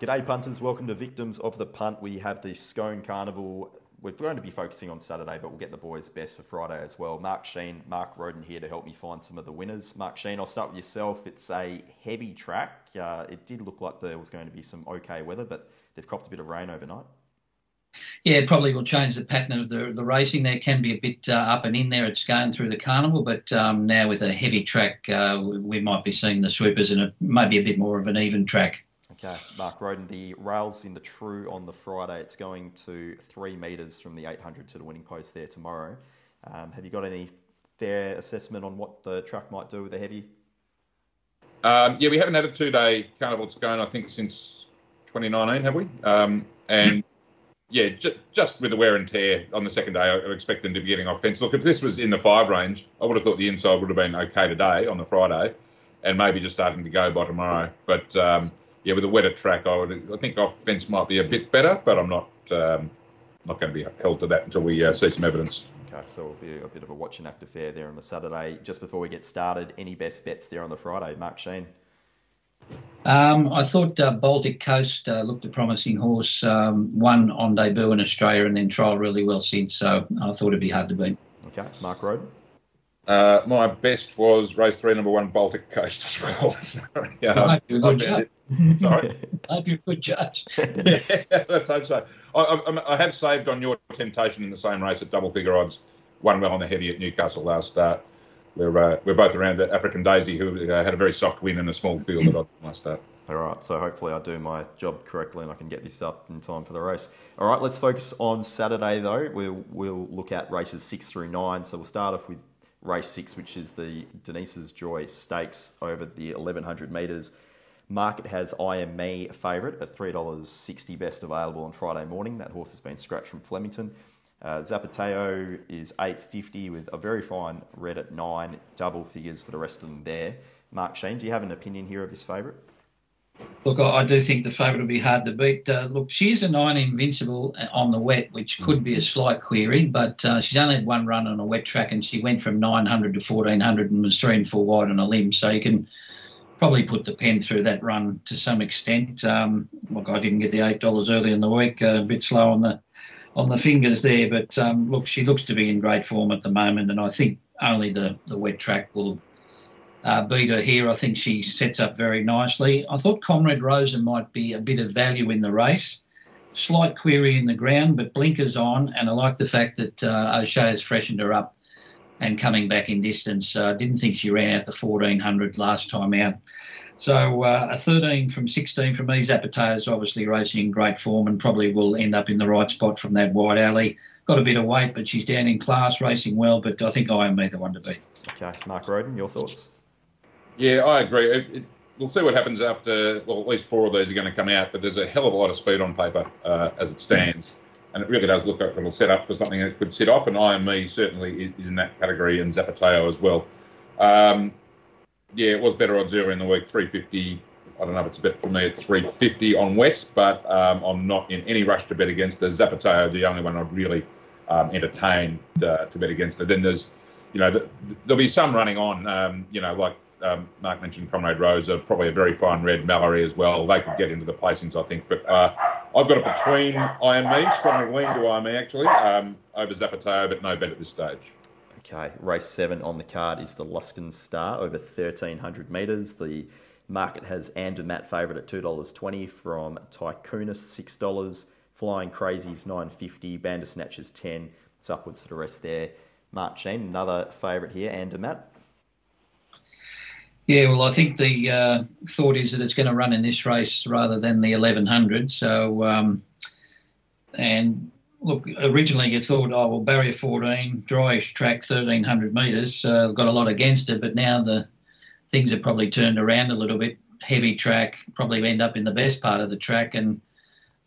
G'day, punters. Welcome to Victims of the Punt. We have the Scone Carnival. We're going to be focusing on Saturday, but we'll get the boys' best for Friday as well. Mark Sheen, Mark Roden here to help me find some of the winners. Mark Sheen, I'll start with yourself. It's a heavy track. Uh, it did look like there was going to be some okay weather, but they've copped a bit of rain overnight. Yeah, probably will change the pattern of the, the racing. There can be a bit uh, up and in there. It's going through the carnival, but um, now with a heavy track, uh, we might be seeing the sweepers and maybe a bit more of an even track. Okay, Mark Roden, the rails in the True on the Friday, it's going to three metres from the 800 to the winning post there tomorrow. Um, have you got any fair assessment on what the track might do with the heavy? Um, yeah, we haven't had a two day carnival Scone, I think, since 2019, have we? Um, and yeah, ju- just with the wear and tear on the second day, I expect them to be getting off fence. Look, if this was in the five range, I would have thought the inside would have been okay today on the Friday and maybe just starting to go by tomorrow. But um, yeah, with a wetter track, I would I think off fence might be a bit better, but I'm not um, not going to be held to that until we uh, see some evidence. Okay, so it'll be a bit of a watch and act affair there on the Saturday. Just before we get started, any best bets there on the Friday, Mark Sheen? Um, I thought uh, Baltic Coast uh, looked a promising horse. Um, won on debut in Australia and then trialled really well since, so I thought it'd be hard to beat. Okay, Mark Roden. Uh, my best was race three, number one, Baltic Coast as well. Sorry, uh, I, Sorry. I hope you're a good judge. yeah, let's hope so. I, I, I, have saved on your temptation in the same race at double figure odds. One well on the heavy at Newcastle last start. We're, uh, we're both around the African Daisy, who uh, had a very soft win in a small field at odds last start. All right, so hopefully I do my job correctly and I can get this up in time for the race. All right, let's focus on Saturday though. We'll, we'll look at races six through nine. So we'll start off with race six, which is the Denise's Joy Stakes over the 1100 metres. Market has I Am Me favourite at $3.60 best available on Friday morning. That horse has been scratched from Flemington. Uh, Zapateo is 850 with a very fine red at nine, double figures for the rest of them there. Mark Sheen, do you have an opinion here of this favourite? Look, I do think the favourite will be hard to beat. Uh, look, she's a nine invincible on the wet, which could be a slight query, but uh, she's only had one run on a wet track and she went from 900 to 1400 and was three and four wide on a limb. So you can probably put the pen through that run to some extent. Um, look, I didn't get the eight dollars early in the week, uh, a bit slow on the on the fingers there, but um, look, she looks to be in great form at the moment, and I think only the the wet track will. Uh, beat her here. I think she sets up very nicely. I thought Comrade Rosa might be a bit of value in the race. Slight query in the ground, but blinkers on, and I like the fact that uh, O'Shea has freshened her up and coming back in distance. I uh, didn't think she ran out the 1400 last time out. So uh, a 13 from 16 from me. Zapateo is obviously racing in great form and probably will end up in the right spot from that wide alley. Got a bit of weight, but she's down in class, racing well. But I think I am the one to beat. Okay, Mark Roden, your thoughts? Yeah, I agree. It, it, we'll see what happens after. Well, at least four of these are going to come out, but there's a hell of a lot of speed on paper uh, as it stands and it really does look like it'll set up for something that could sit off. And I Me certainly is in that category, and Zapateo as well. Um, yeah, it was better odds earlier in the week, 350. I don't know if it's a bet for me. It's 350 on West, but um, I'm not in any rush to bet against the Zapateo. The only one I'd really um, entertain uh, to bet against it. Then there's, you know, the, there'll be some running on. Um, you know, like um, Mark mentioned Comrade Rosa, probably a very fine red Mallory as well. They could get into the placings, I think. But uh, I've got it between I Am Me, strongly lean to I Am Me actually, um, over Zapateo, but no bet at this stage. Okay, race seven on the card is the Luskin Star over 1,300 metres. The market has Andermatt favourite at $2.20 from Tycoonist $6. Flying Crazies 950, Bandersnatchers 10. It's upwards for the rest there. Mark Sheen, another favourite here, Andermatt. Yeah, well, I think the uh, thought is that it's going to run in this race rather than the 1100. So, um, and look, originally you thought, oh, well, barrier 14, dryish track, 1300 metres, uh, got a lot against it, but now the things have probably turned around a little bit. Heavy track, probably end up in the best part of the track, and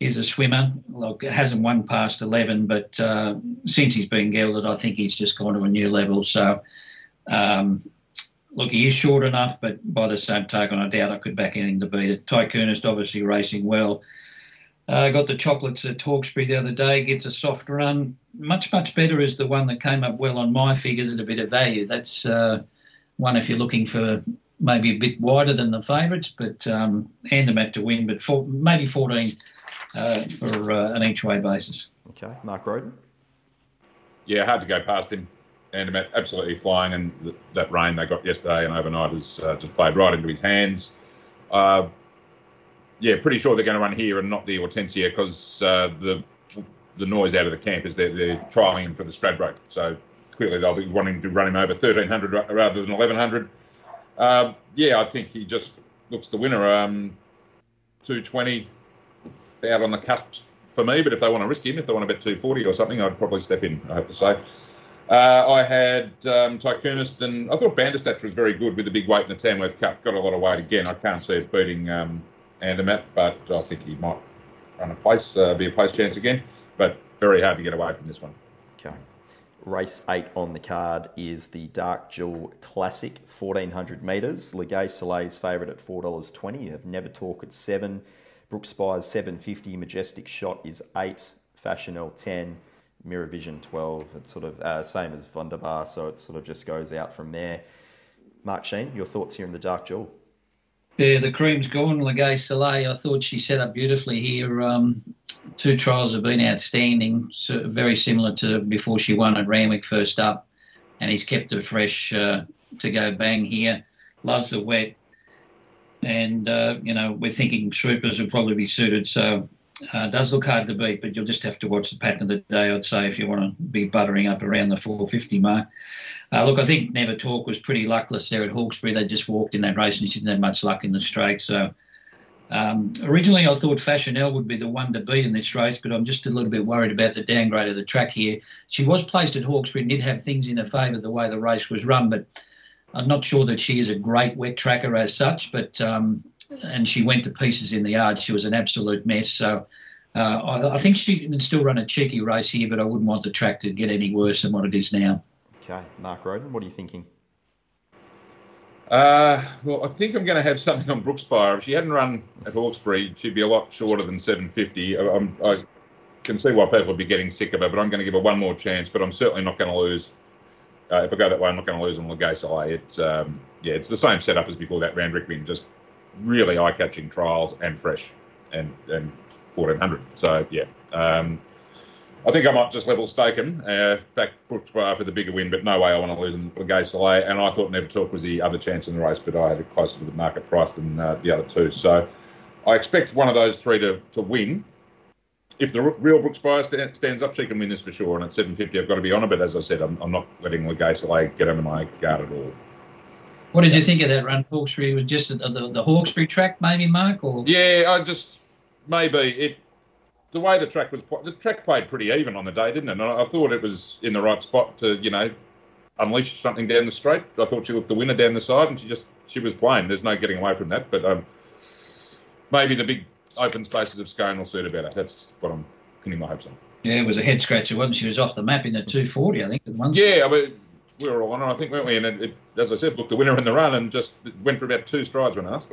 he's a swimmer. Look, hasn't won past 11, but uh, since he's been gelded, I think he's just gone to a new level. So, um, look, he is short enough, but by the same token, I doubt I could back anything to beat it. Tycoonist obviously racing well. I uh, got the chocolates at Hawkesbury the other day, gets a soft run. Much, much better is the one that came up well on my figures at a bit of value. That's uh, one if you're looking for maybe a bit wider than the favourites, but um, Andermatt to win, but for, maybe 14 uh, for uh, an each way basis. Okay, Mark Roden. Yeah, hard to go past him. Andermatt absolutely flying, and th- that rain they got yesterday and overnight has uh, just played right into his hands. Uh, yeah, pretty sure they're going to run here and not the Hortensia because uh, the the noise out of the camp is they're, they're trialling him for the Stradbroke. So clearly they'll be wanting to run him over 1300 rather than 1100. Um, yeah, I think he just looks the winner. Um, 220 out on the cusp for me, but if they want to risk him, if they want to bet 240 or something, I'd probably step in, I have to say. Uh, I had um, Tycoonist, and I thought Bandersnatch was very good with the big weight in the Tamworth Cup. Got a lot of weight again. I can't see it beating um, Andermatt, but I think he might run a place, uh, be a place chance again. But very hard to get away from this one. Okay. Race eight on the card is the Dark Jewel Classic, 1400 metres. Legay Soleil's favourite at $4.20. You have Never Talk at 7 Brookspire's 750. Majestic Shot is 8 Fashionelle 10 Mirror Vision 12. It's sort of uh, same as Wunderbar, so it sort of just goes out from there. Mark Sheen, your thoughts here in the Dark Jewel? Yeah, the cream's gone. Legay Soleil, I thought she set up beautifully here. Um, two trials have been outstanding, so very similar to before she won at Randwick first up, and he's kept her fresh uh, to go bang here. Loves the wet, and uh, you know we're thinking Troopers will probably be suited. So uh, does look hard to beat, but you'll just have to watch the pattern of the day. I'd say if you want to be buttering up around the 450 mark. Uh, look, I think Never Talk was pretty luckless there at Hawkesbury. They just walked in that race and she didn't have much luck in the straight. So um, originally I thought Fashionelle would be the one to beat in this race, but I'm just a little bit worried about the downgrade of the track here. She was placed at Hawkesbury and did have things in her favour the way the race was run, but I'm not sure that she is a great wet tracker as such. But um, and she went to pieces in the yard. She was an absolute mess. So. Uh, I, I think she can still run a cheeky race here, but I wouldn't want the track to get any worse than what it is now. Okay, Mark Roden, what are you thinking? Uh, well, I think I'm going to have something on Brookspire. If she hadn't run at Hawkesbury, she'd be a lot shorter than 750. I, I'm, I can see why people would be getting sick of her, but I'm going to give her one more chance. But I'm certainly not going to lose. Uh, if I go that way, I'm not going to lose on Legay Soleil. It's um, yeah, it's the same setup as before that Randwick win. Just really eye-catching trials and fresh, and and 1400. So yeah. Um, I think I might just level stake him, uh, back Brookspire for the bigger win, but no way I want to lose Legay Soleil. And I thought Never Talk was the other chance in the race, but I had it closer to the market price than uh, the other two. So I expect one of those three to, to win. If the real Brookspire st- stands up, she can win this for sure. And at 750, I've got to be on it. But as I said, I'm, I'm not letting Legay Soleil get under my guard at all. What did you think of that run, Hawkesbury? Was just the, the, the Hawkesbury track, maybe, Mark? Or yeah, I just maybe it the way the track was, the track played pretty even on the day, didn't it? And I thought it was in the right spot to, you know, unleash something down the straight. I thought she looked the winner down the side, and she just she was playing. There's no getting away from that. But um, maybe the big open spaces of Scone will suit her better. That's what I'm pinning my hopes on. Yeah, it was a head scratcher, wasn't she? Was off the map in the 240, I think. At yeah, but we were all on I think, weren't we? And it, it, as I said, looked the winner in the run and just went for about two strides when asked.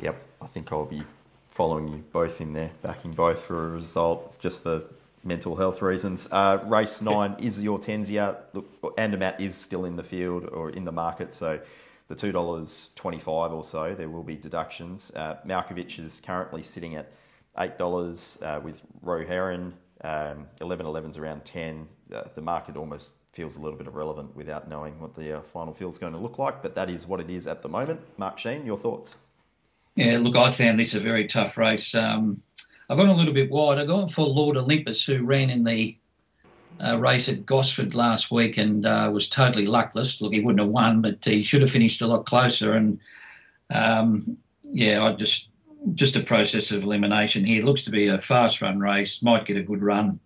Yep, I think I'll be following you both in there, backing both for a result, just for mental health reasons. Uh, race nine is Hortensia. Look, Andermatt is still in the field or in the market, so the two dollars twenty-five or so. There will be deductions. Uh, Malkovich is currently sitting at eight dollars uh, with Roe Heron. Um, Eleven Eleven's around ten. Uh, the market almost feels a little bit irrelevant without knowing what the uh, final field is going to look like, but that is what it is at the moment. Mark Sheen, your thoughts? Yeah, look, I found this a very tough race. Um, I've gone a little bit wide. I've gone for Lord Olympus, who ran in the uh, race at Gosford last week and uh, was totally luckless. Look, he wouldn't have won, but he should have finished a lot closer. And um, yeah, I just just a process of elimination here. Looks to be a fast run race. Might get a good run.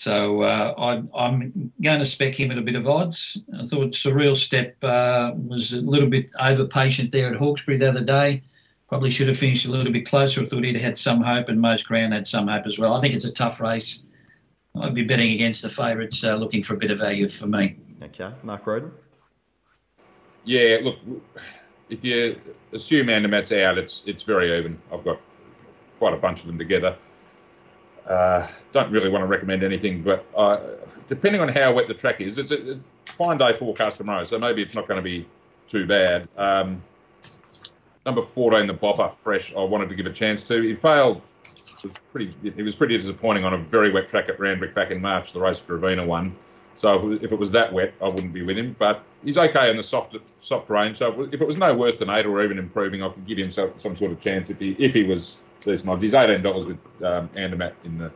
So uh, I, am going to spec him at a bit of odds. I thought Surreal Step uh, was a little bit over patient there at Hawkesbury the other day probably should have finished a little bit closer. I thought he'd had some hope, and most ground had some hope as well. I think it's a tough race. I'd be betting against the favourites, uh, looking for a bit of value for me. Okay, Mark Roden. Yeah, look, if you assume Andermatt's out, it's it's very even. I've got quite a bunch of them together. Uh, don't really want to recommend anything, but uh, depending on how wet the track is, it's a, it's a fine day forecast tomorrow, so maybe it's not going to be too bad. Um, number 14, the Bopper, fresh. I wanted to give a chance to. He failed. It was pretty. It was pretty disappointing on a very wet track at Randwick back in March. The race Gravina won. So if it was that wet, I wouldn't be with him. But he's okay in the soft soft range. So if it was no worse than eight or even improving, I could give him some, some sort of chance if he if he was decent odds. He's eighteen dollars with um, Andermatt in the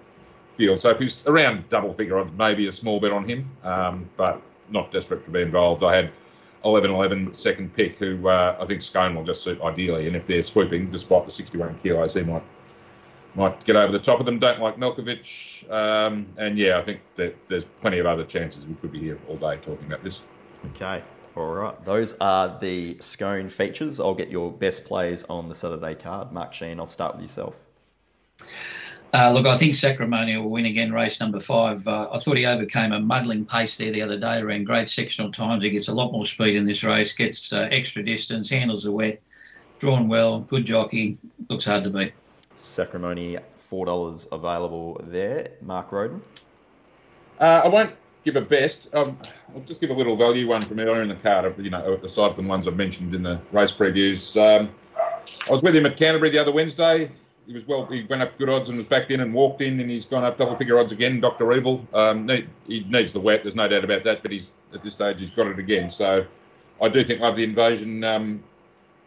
field. So if he's around double figure odds, maybe a small bet on him, um, but not desperate to be involved. I had 11 11 second pick, who uh, I think Scone will just suit ideally. And if they're swooping, despite the 61 kilos, he might might get over the top of them. Don't like Milkovich. Um, and yeah, I think that there's plenty of other chances. We could be here all day talking about this. Okay. All right. Those are the Scone features. I'll get your best plays on the Saturday card. Mark Sheen, I'll start with yourself. Uh, look, I think Sacramento will win again, race number five. Uh, I thought he overcame a muddling pace there the other day, ran great sectional times. He gets a lot more speed in this race, gets uh, extra distance, handles the wet, drawn well, good jockey, looks hard to beat. Sacramento, $4 available there. Mark Roden? Uh, I won't give a best. Um, I'll just give a little value one from earlier in the card, you know, aside from the ones I've mentioned in the race previews. Um, I was with him at Canterbury the other Wednesday he was well. He went up good odds and was backed in and walked in, and he's gone up double figure odds again. Doctor Evil. Um, he needs the wet. There's no doubt about that. But he's at this stage he's got it again. So I do think Love the Invasion um,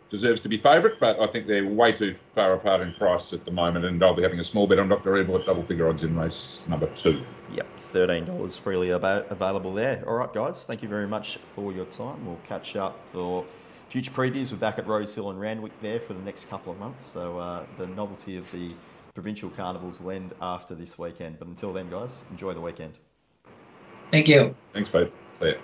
deserves to be favourite, but I think they're way too far apart in price at the moment. And I'll be having a small bet on Doctor Evil at double figure odds in race number two. Yep, thirteen dollars freely available there. All right, guys. Thank you very much for your time. We'll catch up for future previews. We're back at Rosehill and Randwick there for the next couple of months. So uh, the novelty of the provincial carnivals will end after this weekend. But until then, guys, enjoy the weekend. Thank you. Thanks, Pete. See ya.